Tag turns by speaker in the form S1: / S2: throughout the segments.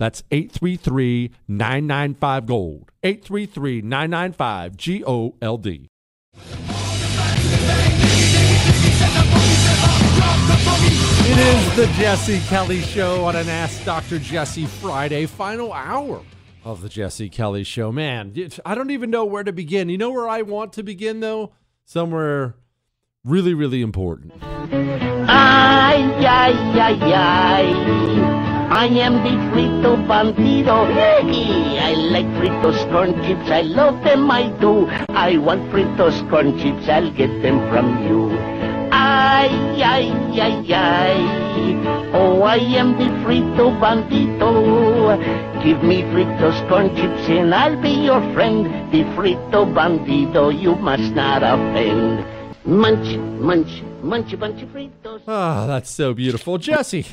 S1: That's 833 995 Gold. 833 995 G O L D. It is the Jesse Kelly Show on an Ask Dr. Jesse Friday, final hour of the Jesse Kelly Show. Man, I don't even know where to begin. You know where I want to begin, though? Somewhere really, really important.
S2: I am the frito bandito. I like fritos corn chips. I love them, I do. I want fritos corn chips. I'll get them from you. Ay, ay, ay, ay. Oh, I am the frito bandito. Give me fritos corn chips and I'll be your friend. The frito Bandito, you must not offend. Munch, munch, munch bunch of fritos.
S1: Ah, that's so beautiful. Jesse.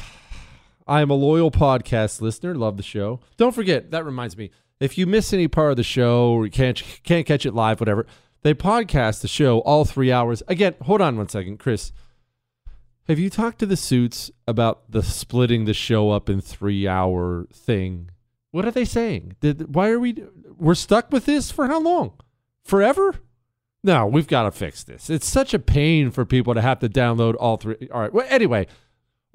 S1: I am a loyal podcast listener. Love the show. Don't forget, that reminds me, if you miss any part of the show or you can't can't catch it live, whatever, they podcast the show all three hours. Again, hold on one second, Chris. Have you talked to the suits about the splitting the show up in three hour thing? What are they saying? Did, why are we we're stuck with this for how long? Forever? No, we've got to fix this. It's such a pain for people to have to download all three. All right. Well, anyway,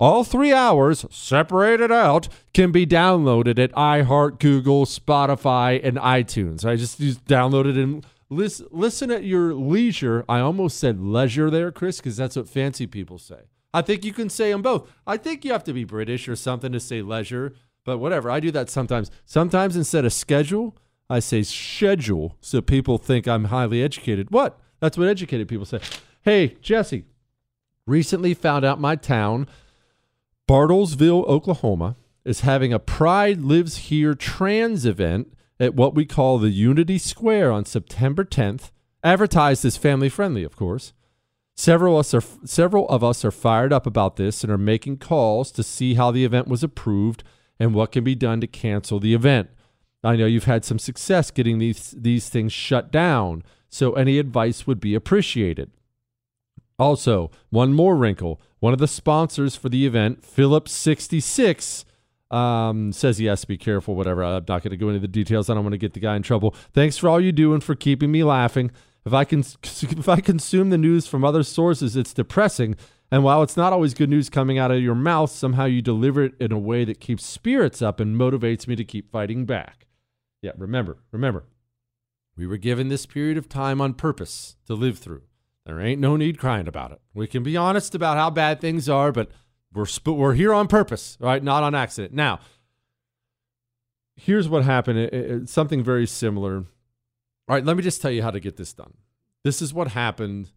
S1: all three hours, separated out, can be downloaded at iHeart, Google, Spotify, and iTunes. I just, download it and listen, listen at your leisure. I almost said leisure there, Chris, because that's what fancy people say. I think you can say them both. I think you have to be British or something to say leisure, but whatever. I do that sometimes. Sometimes instead of schedule, I say schedule so people think I'm highly educated. What? That's what educated people say. Hey, Jesse, recently found out my town Bartlesville, Oklahoma, is having a Pride Lives Here trans event at what we call the Unity Square on September 10th. Advertised as family friendly, of course. Several of, us are, several of us are fired up about this and are making calls to see how the event was approved and what can be done to cancel the event. I know you've had some success getting these these things shut down, so any advice would be appreciated. Also, one more wrinkle. One of the sponsors for the event, Phillips 66, um, says he has to be careful, whatever. I'm not going to go into the details. I don't want to get the guy in trouble. Thanks for all you do and for keeping me laughing. If I can, if I consume the news from other sources, it's depressing. And while it's not always good news coming out of your mouth, somehow you deliver it in a way that keeps spirits up and motivates me to keep fighting back. Yeah, remember, remember, we were given this period of time on purpose to live through. There ain't no need crying about it. We can be honest about how bad things are, but we're sp- we're here on purpose, right? Not on accident. Now, here's what happened. It, it, something very similar. All right, let me just tell you how to get this done. This is what happened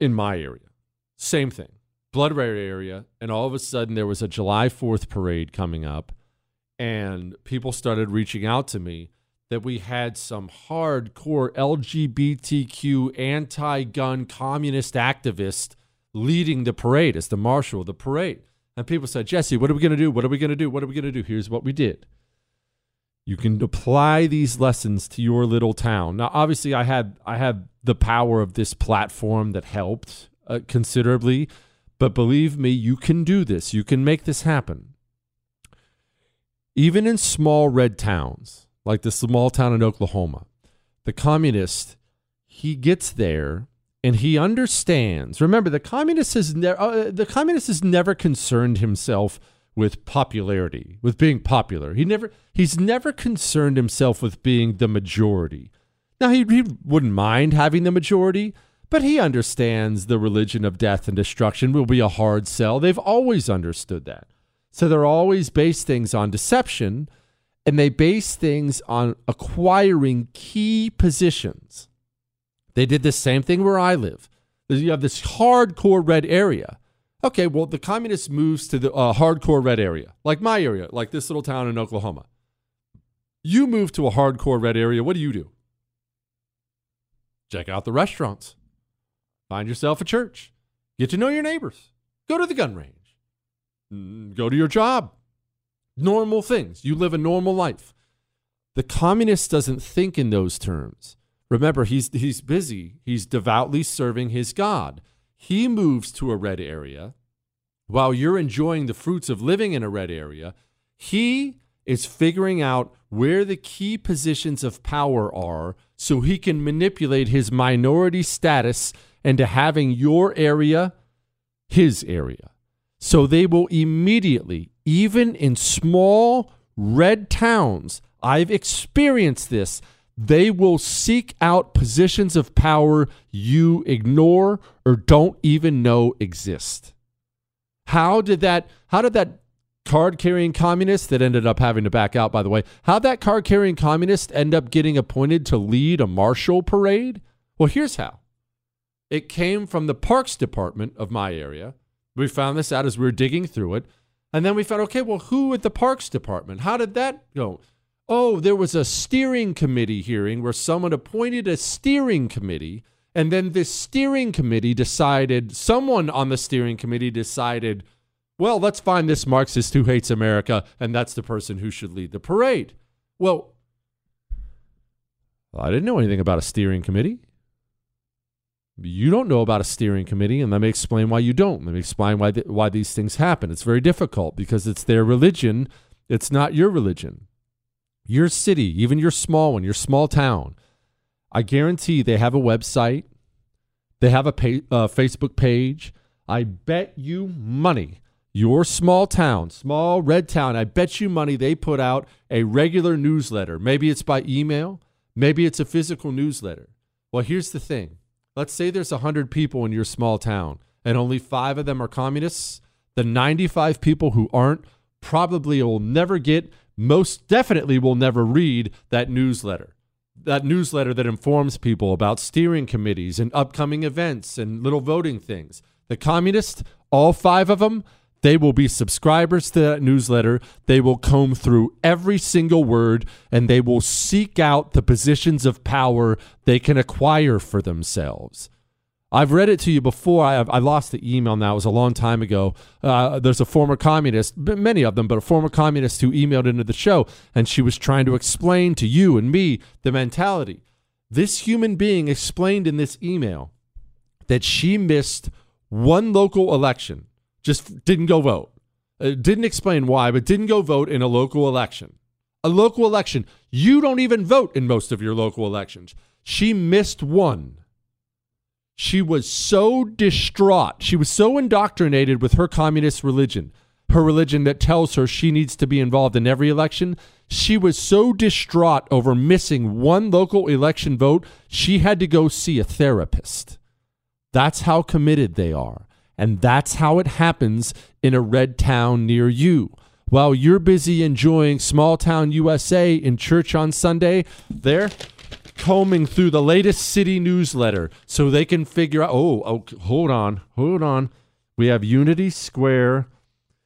S1: in my area. Same thing, Blood Red area, and all of a sudden there was a July 4th parade coming up, and people started reaching out to me that we had some hardcore LGBTQ anti gun communist activist leading the parade as the marshal of the parade. And people said, Jesse, what are we going to do? What are we going to do? What are we going to do? Here's what we did. You can apply these lessons to your little town. Now, obviously, I had I had the power of this platform that helped uh, considerably, but believe me, you can do this. You can make this happen. Even in small red towns, like the small town in Oklahoma, the communist, he gets there and he understands. Remember, the communist has never uh, the communist has never concerned himself with popularity, with being popular. He never he's never concerned himself with being the majority. Now he, he wouldn't mind having the majority, but he understands the religion of death and destruction will be a hard sell. They've always understood that. So they're always base things on deception and they base things on acquiring key positions. They did the same thing where I live. You have this hardcore red area. Okay, well, the communist moves to the uh, hardcore red area, like my area, like this little town in Oklahoma. You move to a hardcore red area, what do you do? Check out the restaurants, find yourself a church, get to know your neighbors, go to the gun range, mm, go to your job. Normal things. You live a normal life. The communist doesn't think in those terms. Remember, he's he's busy. He's devoutly serving his God. He moves to a red area while you're enjoying the fruits of living in a red area. He is figuring out where the key positions of power are so he can manipulate his minority status into having your area his area. So they will immediately, even in small red towns, I've experienced this they will seek out positions of power you ignore or don't even know exist. How did that how did that card carrying communist that ended up having to back out by the way, how that card carrying communist end up getting appointed to lead a marshal parade? Well, here's how. It came from the parks department of my area. We found this out as we were digging through it. And then we found, okay, well, who at the parks department? How did that go? oh, there was a steering committee hearing where someone appointed a steering committee, and then this steering committee decided, someone on the steering committee decided, well, let's find this Marxist who hates America, and that's the person who should lead the parade. Well, I didn't know anything about a steering committee. You don't know about a steering committee, and let me explain why you don't. Let me explain why th- why these things happen. It's very difficult because it's their religion. It's not your religion your city, even your small one, your small town, I guarantee they have a website, they have a uh, Facebook page. I bet you money, your small town, small red town, I bet you money they put out a regular newsletter. Maybe it's by email, maybe it's a physical newsletter. Well, here's the thing let's say there's 100 people in your small town and only five of them are communists. The 95 people who aren't probably will never get most definitely will never read that newsletter. That newsletter that informs people about steering committees and upcoming events and little voting things. The communists, all five of them, they will be subscribers to that newsletter. They will comb through every single word and they will seek out the positions of power they can acquire for themselves. I've read it to you before. I, I lost the email now. It was a long time ago. Uh, there's a former communist, many of them, but a former communist who emailed into the show, and she was trying to explain to you and me the mentality. This human being explained in this email that she missed one local election, just didn't go vote. Uh, didn't explain why, but didn't go vote in a local election. A local election. You don't even vote in most of your local elections. She missed one she was so distraught. She was so indoctrinated with her communist religion, her religion that tells her she needs to be involved in every election. She was so distraught over missing one local election vote, she had to go see a therapist. That's how committed they are. And that's how it happens in a red town near you. While you're busy enjoying small town USA in church on Sunday, they're combing through the latest city newsletter so they can figure out oh, oh hold on hold on. We have unity square.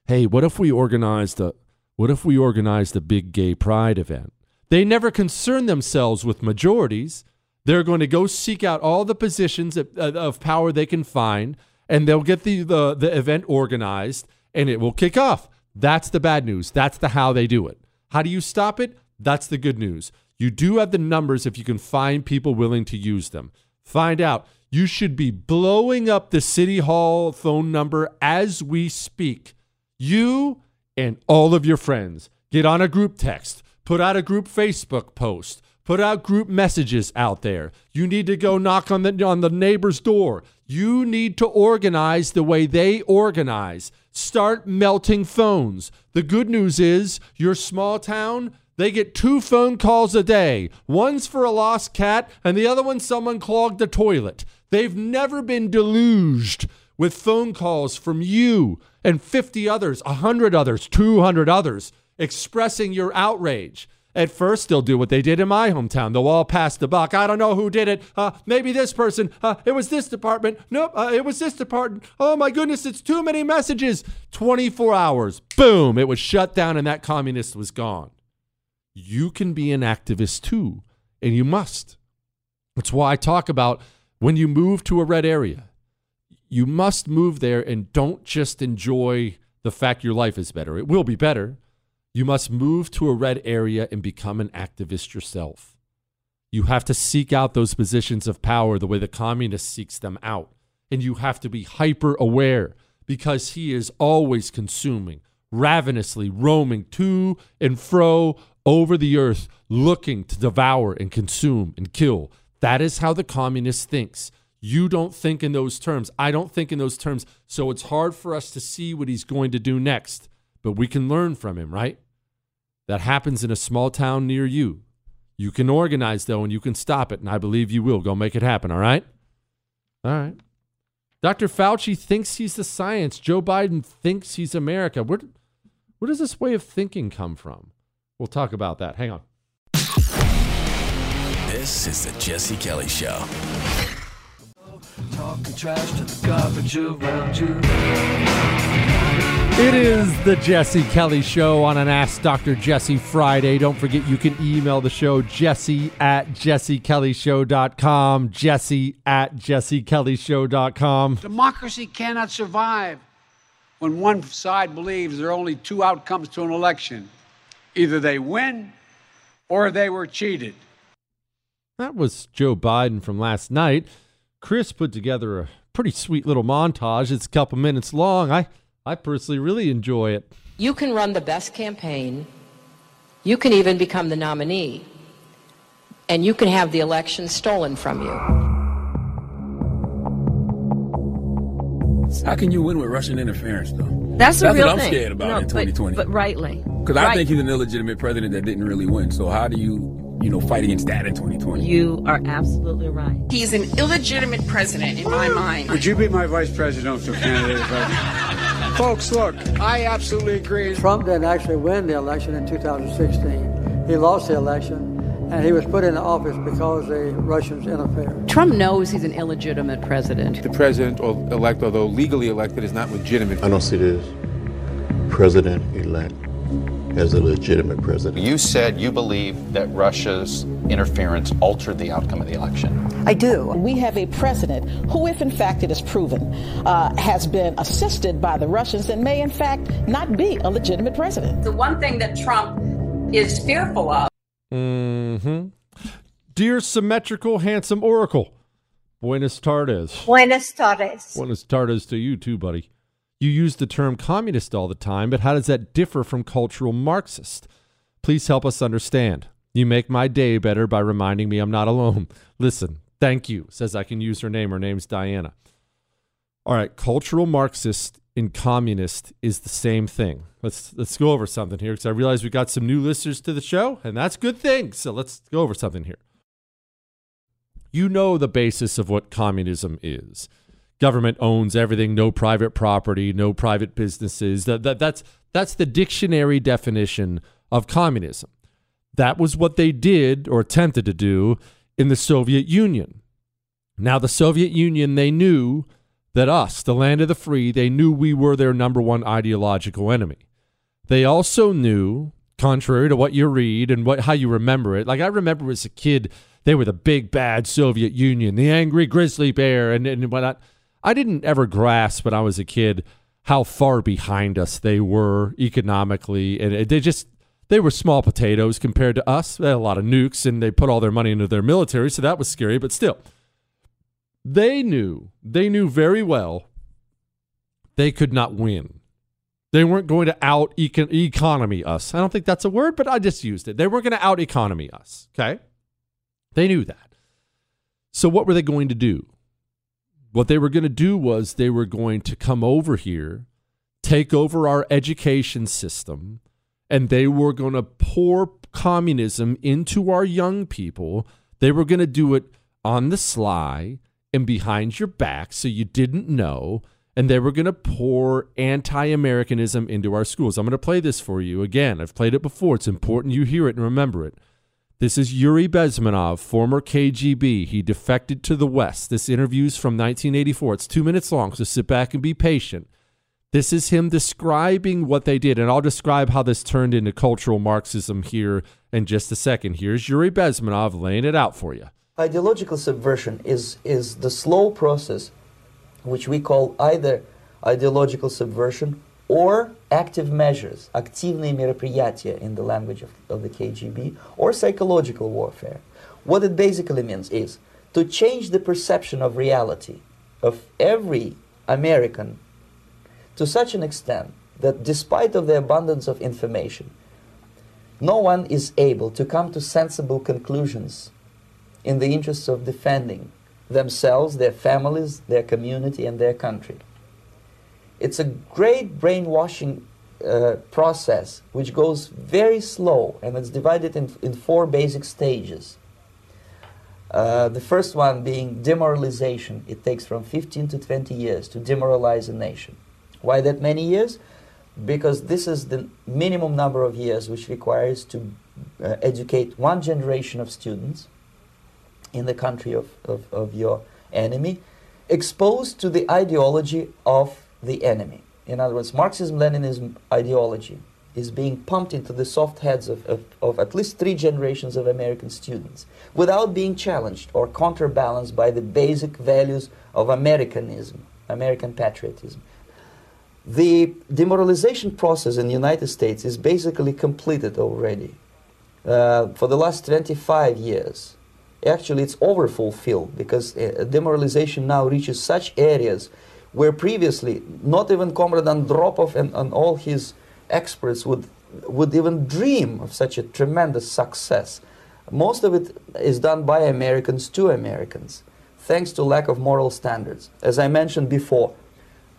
S1: Hey what if we organized a what if we organized a big gay pride event? They never concern themselves with majorities. They're going to go seek out all the positions of, of power they can find and they'll get the, the the event organized and it will kick off that's the bad news that's the how they do it how do you stop it that's the good news you do have the numbers if you can find people willing to use them. Find out. You should be blowing up the City Hall phone number as we speak. You and all of your friends get on a group text, put out a group Facebook post, put out group messages out there. You need to go knock on the on the neighbor's door. You need to organize the way they organize. Start melting phones. The good news is your small town they get two phone calls a day. One's for a lost cat, and the other one someone clogged the toilet. They've never been deluged with phone calls from you and 50 others, 100 others, 200 others expressing your outrage. At first, they'll do what they did in my hometown. They'll all pass the buck. I don't know who did it. Uh, maybe this person. Uh, it was this department. Nope, uh, it was this department. Oh my goodness, it's too many messages. 24 hours. Boom, it was shut down and that communist was gone you can be an activist too, and you must. That's why I talk about when you move to a red area, you must move there and don't just enjoy the fact your life is better. It will be better. You must move to a red area and become an activist yourself. You have to seek out those positions of power the way the communist seeks them out. And you have to be hyper aware because he is always consuming, ravenously roaming to and fro over the earth looking to devour and consume and kill. That is how the communist thinks. You don't think in those terms. I don't think in those terms. So it's hard for us to see what he's going to do next, but we can learn from him, right? That happens in a small town near you. You can organize, though, and you can stop it, and I believe you will. Go make it happen, all right? All right. Dr. Fauci thinks he's the science. Joe Biden thinks he's America. Where, where does this way of thinking come from? We'll talk about that. Hang on.
S3: This is the Jesse Kelly Show.
S1: It is the Jesse Kelly Show on an Ask Dr. Jesse Friday. Don't forget you can email the show jesse at jessekellyshow.com. Jesse at jessekellyshow.com.
S4: Democracy cannot survive when one side believes there are only two outcomes to an election Either they win or they were cheated.
S1: That was Joe Biden from last night. Chris put together a pretty sweet little montage. It's a couple minutes long. I, I personally really enjoy it.
S5: You can run the best campaign. You can even become the nominee. And you can have the election stolen from you.
S6: How can you win with Russian interference, though?
S7: That's,
S6: That's
S7: real
S6: what I'm
S7: thing.
S6: scared about
S7: no,
S6: in 2020.
S7: But, but rightly.
S6: Because
S7: right.
S6: I think he's an illegitimate president that didn't really win. So how do you, you know, fight against that in 2020?
S7: You are absolutely right.
S8: He's an illegitimate president in my mind.
S4: Would you be my vice presidential candidate? Folks, look, I absolutely agree.
S9: Trump didn't actually win the election in 2016. He lost the election and he was put in office because the Russians interfered.
S7: Trump knows he's an illegitimate president.
S10: The president or elect, although legally elected, is not legitimate.
S11: I don't see this president elect
S10: as a legitimate president.
S11: You said you believe that Russia's interference altered the outcome of the election.
S12: I do. We have a president who, if in fact it is proven, uh, has been assisted by the Russians and may in fact not be a legitimate president.
S8: The one thing that Trump is fearful of.
S1: Mm-hmm. Dear symmetrical, handsome oracle, buenas tardes.
S13: Buenas tardes.
S1: Buenas tardes to you too, buddy. You use the term communist all the time, but how does that differ from cultural Marxist? Please help us understand. You make my day better by reminding me I'm not alone. Listen, thank you. Says I can use her name. Her name's Diana. All right, cultural Marxist and communist is the same thing. Let's let's go over something here because I realize we got some new listeners to the show, and that's good thing. So let's go over something here. You know the basis of what communism is. Government owns everything, no private property, no private businesses. That, that that's that's the dictionary definition of communism. That was what they did or attempted to do in the Soviet Union. Now the Soviet Union they knew that us, the land of the free, they knew we were their number one ideological enemy. They also knew, contrary to what you read and what how you remember it, like I remember as a kid, they were the big bad Soviet Union, the angry grizzly bear, and, and whatnot. I didn't ever grasp when I was a kid how far behind us they were economically, and they just they were small potatoes compared to us. They had a lot of nukes, and they put all their money into their military, so that was scary. But still, they knew they knew very well they could not win. They weren't going to out econ- economy us. I don't think that's a word, but I just used it. They weren't going to out economy us. Okay, they knew that. So what were they going to do? What they were going to do was they were going to come over here, take over our education system, and they were going to pour communism into our young people. They were going to do it on the sly and behind your back so you didn't know. And they were going to pour anti Americanism into our schools. I'm going to play this for you again. I've played it before. It's important you hear it and remember it. This is Yuri Bezmenov, former KGB. He defected to the West. This interview's from 1984. It's two minutes long, so sit back and be patient. This is him describing what they did, and I'll describe how this turned into cultural Marxism here in just a second. Here's Yuri Bezmenov laying it out for you.
S14: Ideological subversion is, is the slow process which we call either ideological subversion or active measures, активные мероприятия in the language of, of the KGB, or psychological warfare. What it basically means is to change the perception of reality of every American to such an extent that despite of the abundance of information, no one is able to come to sensible conclusions in the interests of defending themselves, their families, their community, and their country. It's a great brainwashing uh, process which goes very slow and it's divided in, in four basic stages. Uh, the first one being demoralization. It takes from 15 to 20 years to demoralize a nation. Why that many years? Because this is the minimum number of years which requires to uh, educate one generation of students in the country of, of, of your enemy, exposed to the ideology of the enemy. In other words, Marxism Leninism ideology is being pumped into the soft heads of, of, of, at least three generations of American students without being challenged or counterbalanced by the basic values of Americanism, American patriotism. The demoralization process in the United States is basically completed already. Uh, for the last 25 years, actually it's overfulfilled because uh, demoralization now reaches such areas where previously not even Comrade Andropov and, and all his experts would, would even dream of such a tremendous success. Most of it is done by Americans to Americans, thanks to lack of moral standards. As I mentioned before,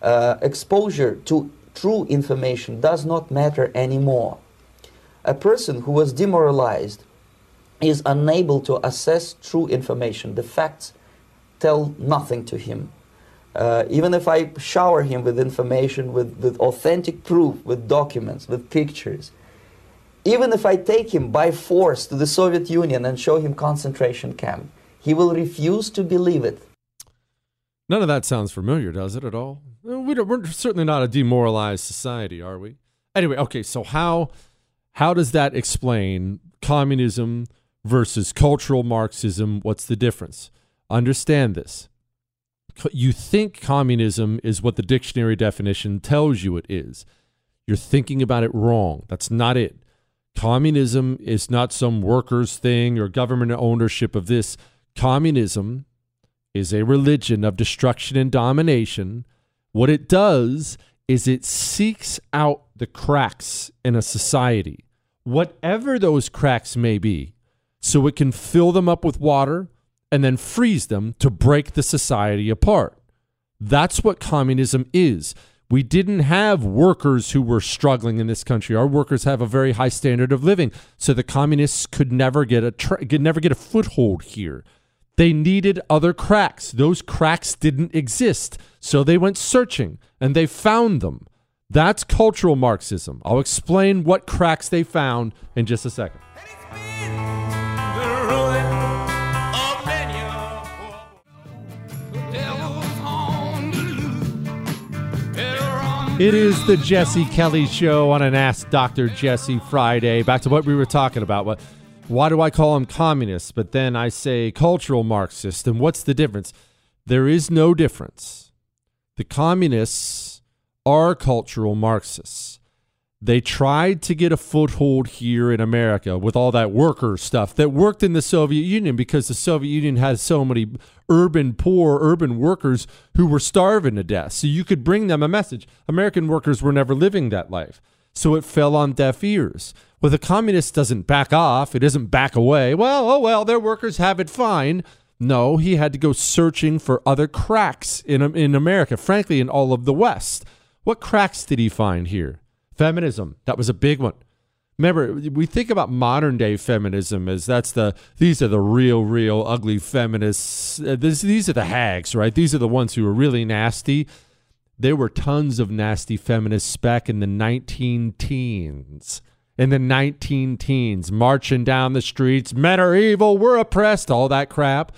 S14: uh, exposure to true information does not matter anymore. A person who was demoralized is unable to assess true information. The facts tell nothing to him. Uh, even if I shower him with information, with, with authentic proof, with documents, with pictures, even if I take him by force to the Soviet Union and show him concentration camp, he will refuse to believe it.
S1: None of that sounds familiar, does it at all? We are certainly not a demoralized society, are we? Anyway, okay, so how How does that explain communism versus cultural Marxism? What's the difference? Understand this. You think communism is what the dictionary definition tells you it is. You're thinking about it wrong. That's not it. Communism is not some workers' thing or government ownership of this. Communism is a religion of destruction and domination. What it does is it seeks out the cracks in a society, whatever those cracks may be, so it can fill them up with water and then freeze them to break the society apart. That's what communism is. We didn't have workers who were struggling in this country. Our workers have a very high standard of living, so the communists could never get a tra- could never get a foothold here. They needed other cracks. Those cracks didn't exist, so they went searching and they found them. That's cultural Marxism. I'll explain what cracks they found in just a second. It is the Jesse Kelly Show on an Ask Dr. Jesse Friday. Back to what we were talking about. What, why do I call them communists? But then I say cultural Marxist. And what's the difference? There is no difference. The communists are cultural Marxists. They tried to get a foothold here in America with all that worker stuff that worked in the Soviet Union because the Soviet Union had so many urban poor urban workers who were starving to death. So you could bring them a message. American workers were never living that life. So it fell on deaf ears. Well, the communist doesn't back off. It doesn't back away. Well, oh well, their workers have it fine. No, he had to go searching for other cracks in in America, frankly, in all of the West. What cracks did he find here? Feminism. That was a big one. Remember, we think about modern day feminism as that's the these are the real, real ugly feminists. Uh, this, these are the hags, right? These are the ones who are really nasty. There were tons of nasty feminists back in the 19 teens. In the 19 teens, marching down the streets, men are evil, we're oppressed, all that crap.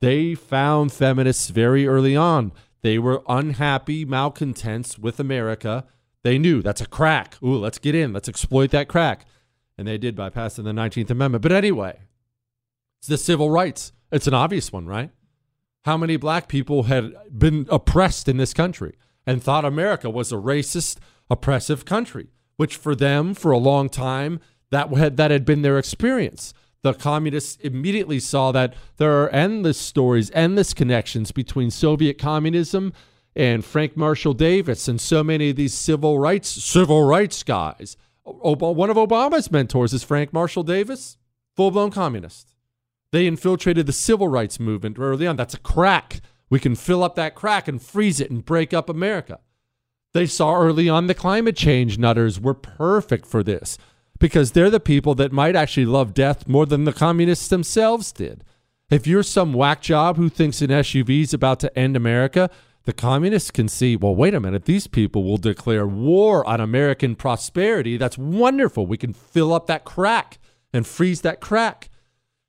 S1: They found feminists very early on. They were unhappy, malcontents with America. They knew that's a crack. Ooh, let's get in. Let's exploit that crack. And they did by passing the 19th Amendment. But anyway, it's the civil rights. It's an obvious one, right? How many black people had been oppressed in this country and thought America was a racist, oppressive country, which for them, for a long time, that had, that had been their experience. The communists immediately saw that there are endless stories, endless connections between Soviet communism and Frank Marshall Davis and so many of these civil rights civil rights guys. Ob- one of Obama's mentors is Frank Marshall Davis, full blown communist. They infiltrated the civil rights movement early on. That's a crack. We can fill up that crack and freeze it and break up America. They saw early on the climate change nutters were perfect for this because they're the people that might actually love death more than the communists themselves did. If you're some whack job who thinks an SUV is about to end America, the communists can see, well, wait a minute, these people will declare war on American prosperity. That's wonderful. We can fill up that crack and freeze that crack.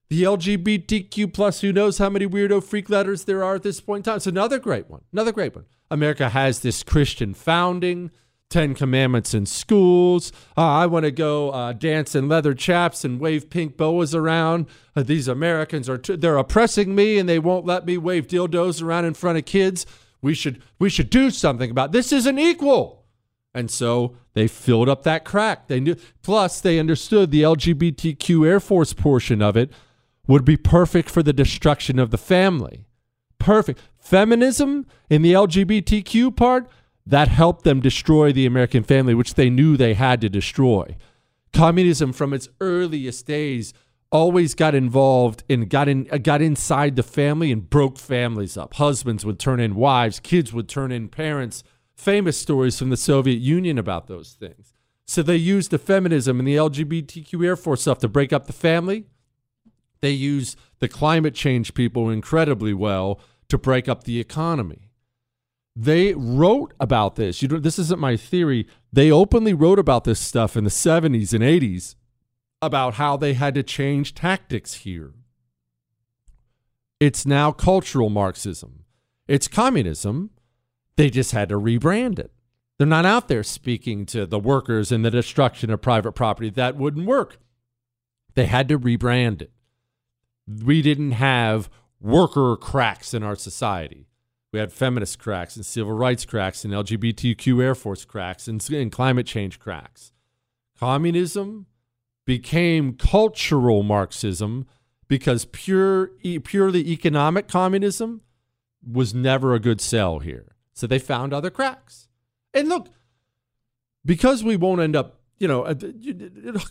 S1: The LGBTQ plus, who knows how many weirdo freak letters there are at this point in time. It's another great one. Another great one. America has this Christian founding, Ten Commandments in schools. Uh, I want to go uh, dance in leather chaps and wave pink boas around. Uh, these Americans are t- they're oppressing me and they won't let me wave dildos around in front of kids. We should we should do something about this. Isn't equal. And so they filled up that crack. They knew. Plus, they understood the LGBTQ Air Force portion of it would be perfect for the destruction of the family. Perfect. Feminism in the LGBTQ part that helped them destroy the American family, which they knew they had to destroy. Communism, from its earliest days, always got involved and got in uh, got inside the family and broke families up. Husbands would turn in wives, kids would turn in parents. Famous stories from the Soviet Union about those things. So they used the feminism and the LGBTQ Air Force stuff to break up the family. They use the climate change people incredibly well to break up the economy. They wrote about this. You know, this isn't my theory. They openly wrote about this stuff in the 70s and 80s about how they had to change tactics here. It's now cultural Marxism. It's communism. They just had to rebrand it. They're not out there speaking to the workers and the destruction of private property. That wouldn't work. They had to rebrand it. We didn't have worker cracks in our society. We had feminist cracks and civil rights cracks and LGBTQ Air Force cracks and, and climate change cracks. Communism became cultural Marxism because pure, purely economic communism was never a good sell here. So they found other cracks. And look, because we won't end up, you know, uh,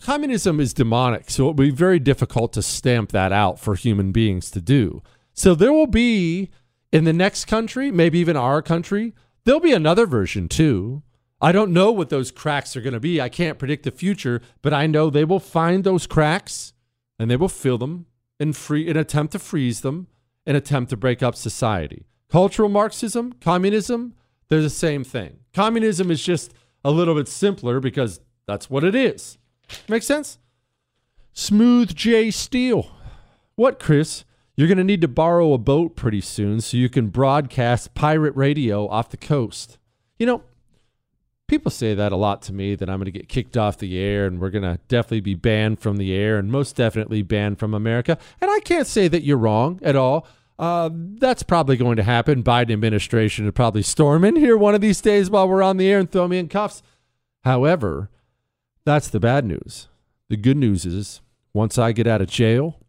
S1: communism is demonic. So it'll be very difficult to stamp that out for human beings to do. So there will be in the next country, maybe even our country, there'll be another version too. I don't know what those cracks are going to be. I can't predict the future, but I know they will find those cracks and they will fill them and free and attempt to freeze them and attempt to break up society. Cultural Marxism, communism, they're the same thing. Communism is just a little bit simpler because that's what it is. Makes sense? Smooth J Steel. What, Chris? You're going to need to borrow a boat pretty soon so you can broadcast pirate radio off the coast. You know, people say that a lot to me that I'm going to get kicked off the air and we're going to definitely be banned from the air and most definitely banned from America. And I can't say that you're wrong at all. Uh, that's probably going to happen. Biden administration will probably storm in here one of these days while we're on the air and throw me in cuffs. However, that's the bad news. The good news is once I get out of jail,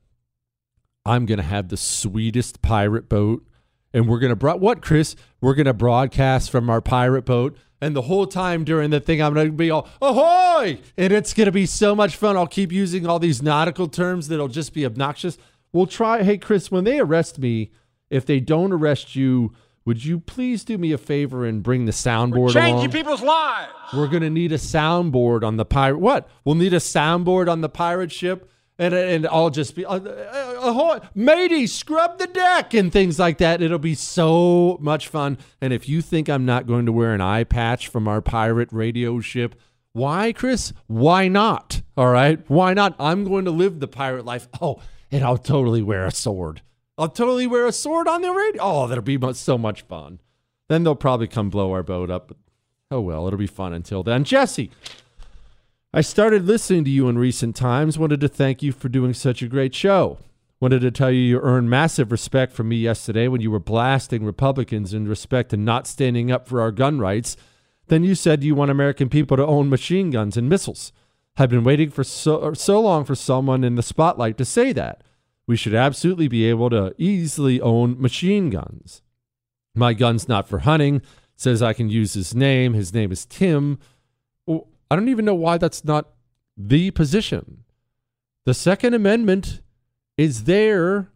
S1: I'm going to have the sweetest pirate boat. And we're going to, bro- what, Chris? We're going to broadcast from our pirate boat. And the whole time during the thing, I'm going to be all, ahoy! And it's going to be so much fun. I'll keep using all these nautical terms that'll just be obnoxious. We'll try, hey, Chris, when they arrest me, if they don't arrest you, would you please do me a favor and bring the soundboard
S4: We're changing
S1: along?
S4: people's lives.
S1: We're going to need a soundboard on the pirate. What? We'll need a soundboard on the pirate ship and and I'll just be uh, uh, ahoy, matey, scrub the deck and things like that. It'll be so much fun. And if you think I'm not going to wear an eye patch from our pirate radio ship, why, Chris? Why not? All right, why not? I'm going to live the pirate life. Oh, and I'll totally wear a sword. I'll totally wear a sword on the radio. Oh, that'll be so much fun. Then they'll probably come blow our boat up. Oh well, it'll be fun until then. Jesse, I started listening to you in recent times. Wanted to thank you for doing such a great show. Wanted to tell you you earned massive respect from me yesterday when you were blasting Republicans in respect to not standing up for our gun rights. Then you said you want American people to own machine guns and missiles. I've been waiting for so, so long for someone in the spotlight to say that. We should absolutely be able to easily own machine guns. My gun's not for hunting. Says I can use his name. His name is Tim. I don't even know why that's not the position. The Second Amendment is there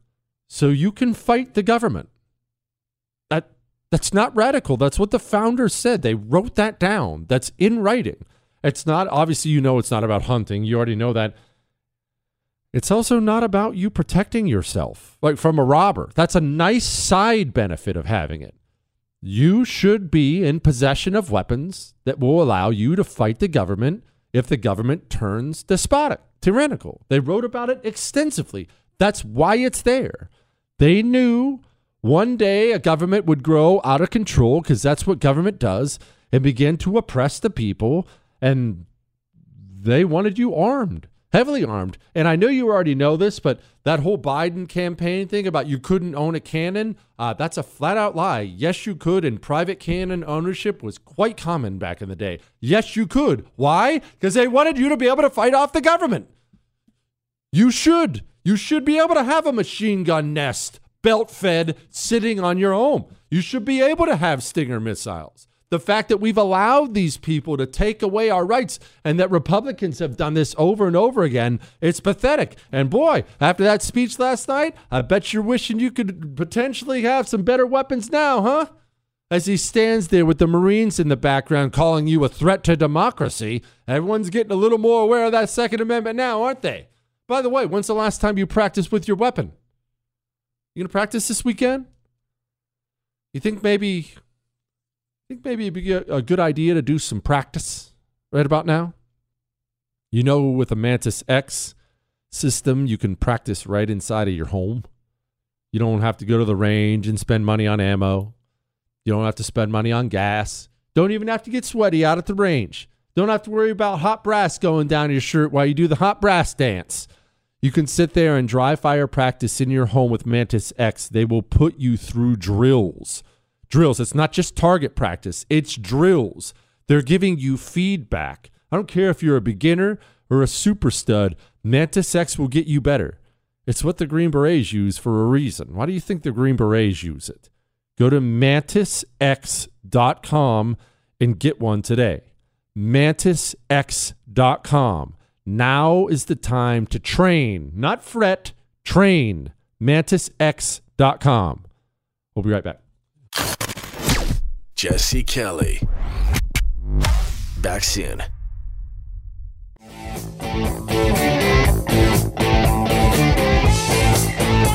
S1: so you can fight the government. That that's not radical. That's what the founders said. They wrote that down. That's in writing. It's not obviously you know it's not about hunting. You already know that. It's also not about you protecting yourself like from a robber. That's a nice side benefit of having it. You should be in possession of weapons that will allow you to fight the government if the government turns despotic, tyrannical. They wrote about it extensively. That's why it's there. They knew one day a government would grow out of control because that's what government does and begin to oppress the people. And they wanted you armed, heavily armed. And I know you already know this, but that whole Biden campaign thing about you couldn't own a cannon, uh, that's a flat out lie. Yes, you could. And private cannon ownership was quite common back in the day. Yes, you could. Why? Because they wanted you to be able to fight off the government. You should. You should be able to have a machine gun nest, belt fed, sitting on your home. You should be able to have Stinger missiles. The fact that we've allowed these people to take away our rights and that Republicans have done this over and over again, it's pathetic. And boy, after that speech last night, I bet you're wishing you could potentially have some better weapons now, huh? As he stands there with the Marines in the background calling you a threat to democracy, everyone's getting a little more aware of that Second Amendment now, aren't they? By the way, when's the last time you practiced with your weapon? You gonna practice this weekend? You think maybe think maybe it'd be a, good idea to do some practice right about now? You know, with a Mantis X system, you can practice right inside of your home. You don't have to go to the range and spend money on ammo. You don't have to spend money on gas. Don't even have to get sweaty out at the range. Don't have to worry about hot brass going down your shirt while you do the hot brass dance. You can sit there and dry fire practice in your home with Mantis X. They will put you through drills. Drills. It's not just target practice, it's drills. They're giving you feedback. I don't care if you're a beginner or a super stud, Mantis X will get you better. It's what the Green Berets use for a reason. Why do you think the Green Berets use it? Go to mantisx.com and get one today. Mantisx.com. Now is the time to train, not fret, train. MantisX.com. We'll be right back.
S3: Jesse Kelly. Back soon.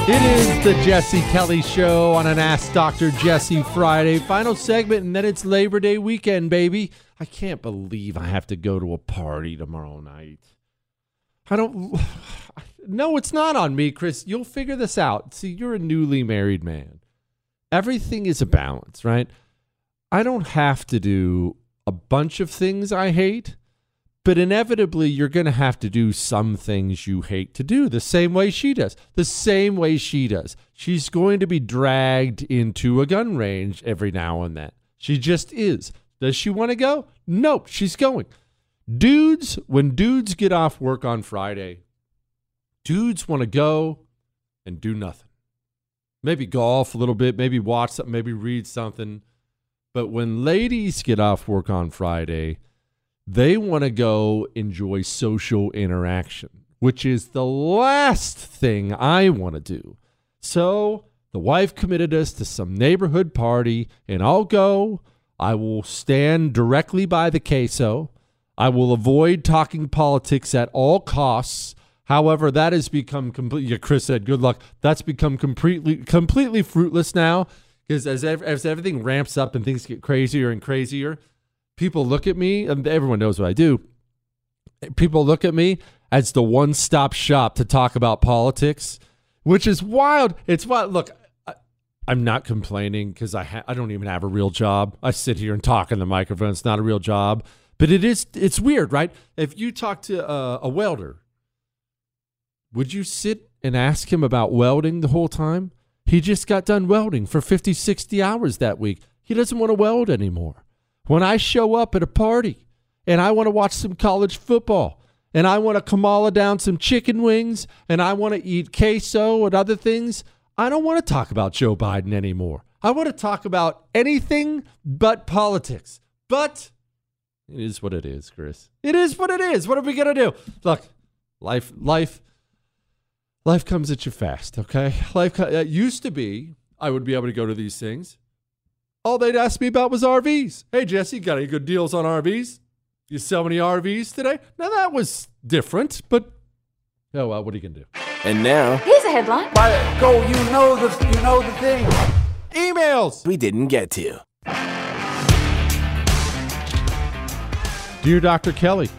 S1: It is the Jesse Kelly Show on an Ask Dr. Jesse Friday. Final segment, and then it's Labor Day weekend, baby. I can't believe I have to go to a party tomorrow night. I don't. No, it's not on me, Chris. You'll figure this out. See, you're a newly married man. Everything is a balance, right? I don't have to do a bunch of things I hate, but inevitably you're going to have to do some things you hate to do the same way she does. The same way she does. She's going to be dragged into a gun range every now and then. She just is. Does she want to go? Nope, she's going. Dudes, when dudes get off work on Friday, dudes want to go and do nothing. Maybe golf a little bit, maybe watch something, maybe read something. But when ladies get off work on Friday, they want to go enjoy social interaction, which is the last thing I want to do. So the wife committed us to some neighborhood party, and I'll go. I will stand directly by the queso. I will avoid talking politics at all costs. However, that has become completely. Chris said, "Good luck." That's become completely completely fruitless now because as ev- as everything ramps up and things get crazier and crazier, people look at me, and everyone knows what I do. People look at me as the one stop shop to talk about politics, which is wild. It's wild. Look, I'm not complaining because I ha- I don't even have a real job. I sit here and talk in the microphone. It's not a real job, but it is. It's weird, right? If you talk to uh, a welder, would you sit and ask him about welding the whole time? He just got done welding for 50, 60 hours that week. He doesn't want to weld anymore. When I show up at a party and I want to watch some college football and I want to Kamala down some chicken wings and I want to eat queso and other things, I don't want to talk about Joe Biden anymore. I want to talk about anything but politics. But it is what it is, Chris. It is what it is. What are we going to do? Look, life, life, life comes at you fast, okay? Life co- it used to be I would be able to go to these things. All they'd ask me about was RVs. Hey, Jesse, got any good deals on RVs? You sell any RVs today? Now that was different, but oh well, what are you gonna do?
S3: And now,
S10: Here's a headline.
S4: Go, you know the you know the thing.
S1: Emails.
S3: we didn't get to.
S1: Dear Dr. Kelly,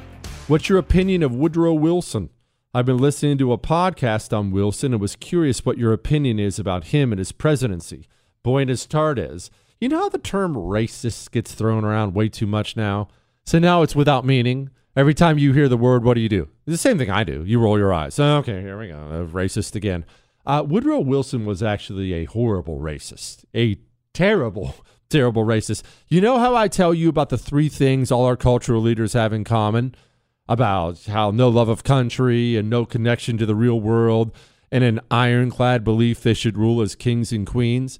S1: what's your opinion of Woodrow Wilson? I've been listening to a podcast on Wilson and was curious what your opinion is about him and his presidency. Buenos tardes. You know how the term racist gets thrown around way too much now? So now it's without meaning. Every time you hear the word, what do you do? It's The same thing I do. You roll your eyes. Okay, here we go. Racist again. Uh, Woodrow Wilson was actually a horrible racist, a terrible, terrible racist. You know how I tell you about the three things all our cultural leaders have in common? About how no love of country and no connection to the real world and an ironclad belief they should rule as kings and queens?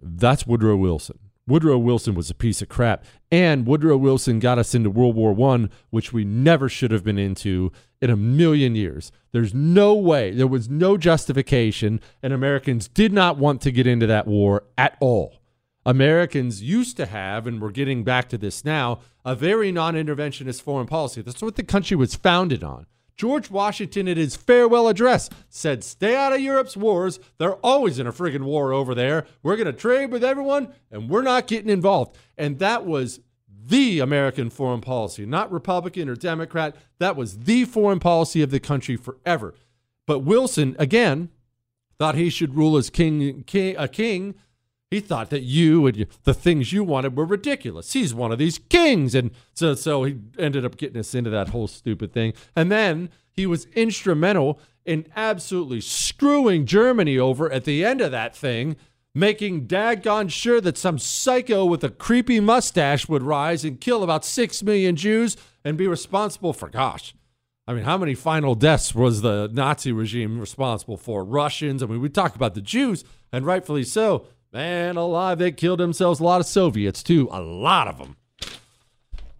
S1: That's Woodrow Wilson. Woodrow Wilson was a piece of crap. And Woodrow Wilson got us into World War One, which we never should have been into in a million years. There's no way, there was no justification, and Americans did not want to get into that war at all. Americans used to have, and we're getting back to this now, a very non interventionist foreign policy. That's what the country was founded on. George Washington, in his farewell address, said, Stay out of Europe's wars. They're always in a friggin' war over there. We're going to trade with everyone, and we're not getting involved. And that was the American foreign policy, not Republican or Democrat. That was the foreign policy of the country forever. But Wilson, again, thought he should rule as king, king a king He thought that you and the things you wanted were ridiculous. He's one of these kings. And so, so he ended up getting us into that whole stupid thing. And then he was instrumental in absolutely screwing Germany over at the end of that thing, making daggone sure that some psycho with a creepy mustache would rise and kill about six million Jews and be responsible for, gosh, I mean, how many final deaths was the Nazi regime responsible for? Russians. I mean, we talk about the Jews, and rightfully so. Man alive, they killed themselves. A lot of Soviets, too. A lot of them.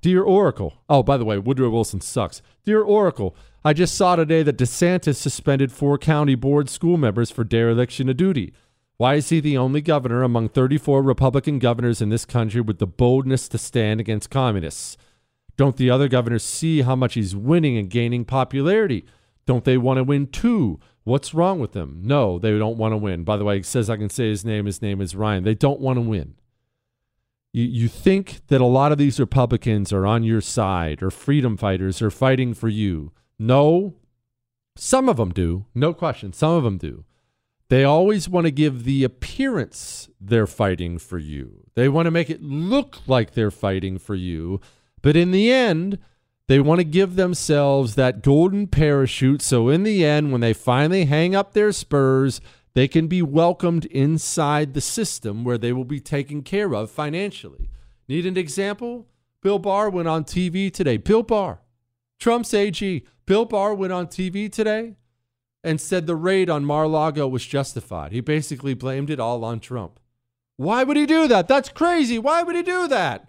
S1: Dear Oracle. Oh, by the way, Woodrow Wilson sucks. Dear Oracle, I just saw today that DeSantis suspended four county board school members for dereliction of duty. Why is he the only governor among 34 Republican governors in this country with the boldness to stand against communists? Don't the other governors see how much he's winning and gaining popularity? Don't they want to win too? What's wrong with them? No, they don't want to win. By the way, he says I can say his name. His name is Ryan. They don't want to win. You, you think that a lot of these Republicans are on your side or freedom fighters are fighting for you. No, some of them do. No question. Some of them do. They always want to give the appearance they're fighting for you. They want to make it look like they're fighting for you. But in the end, they want to give themselves that golden parachute. So in the end, when they finally hang up their spurs, they can be welcomed inside the system where they will be taken care of financially. Need an example? Bill Barr went on TV today. Bill Barr, Trump's AG. Bill Barr went on TV today and said the raid on Mar-Lago was justified. He basically blamed it all on Trump. Why would he do that? That's crazy. Why would he do that?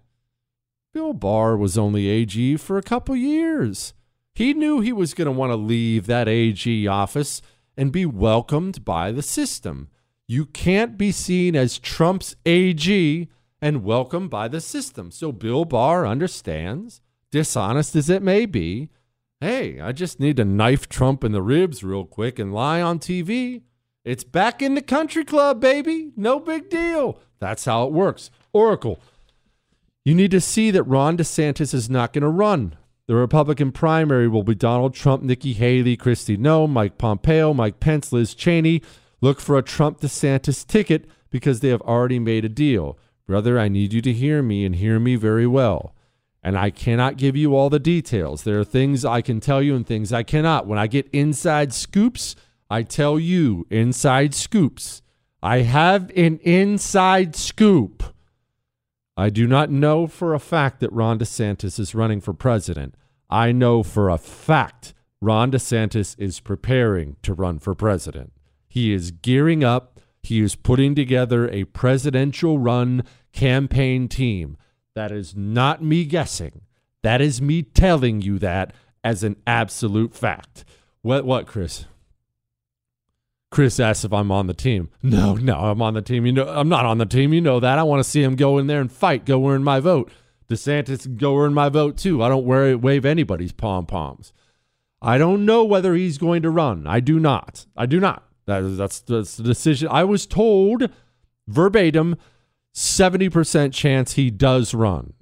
S1: Bill Barr was only AG for a couple years. He knew he was going to want to leave that AG office and be welcomed by the system. You can't be seen as Trump's AG and welcomed by the system. So Bill Barr understands, dishonest as it may be, hey, I just need to knife Trump in the ribs real quick and lie on TV. It's back in the country club, baby. No big deal. That's how it works. Oracle, you need to see that Ron DeSantis is not going to run. The Republican primary will be Donald Trump, Nikki Haley, Kristi Noem, Mike Pompeo, Mike Pence, Liz Cheney. Look for a Trump DeSantis ticket because they have already made a deal. Brother, I need you to hear me and hear me very well and I cannot give you all the details. There are things I can tell you and things I cannot. When I get inside scoops, I tell you inside scoops. I have an inside scoop. I do not know for a fact that Ron DeSantis is running for president. I know for a fact Ron DeSantis is preparing to run for president. He is gearing up. He is putting together a presidential run campaign team. That is not me guessing. That is me telling you that as an absolute fact. What what, Chris? Chris asks if I'm on the team. No, no, I'm on the team. You know, I'm not on the team. You know that. I want to see him go in there and fight, go earn my vote. DeSantis go earn my vote too. I don't wear, wave anybody's pom poms. I don't know whether he's going to run. I do not. I do not. That's that's the decision. I was told verbatim 70% chance he does run.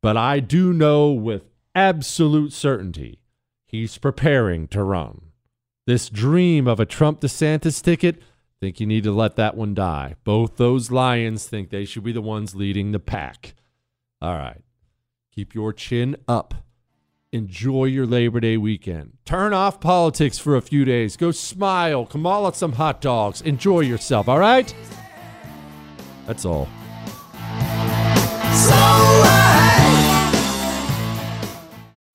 S1: But I do know with absolute certainty he's preparing to run. This dream of a Trump DeSantis ticket, think you need to let that one die. Both those lions think they should be the ones leading the pack. All right. Keep your chin up. Enjoy your Labor Day weekend. Turn off politics for a few days. Go smile. Come some hot dogs. Enjoy yourself, all right? That's all. Uh,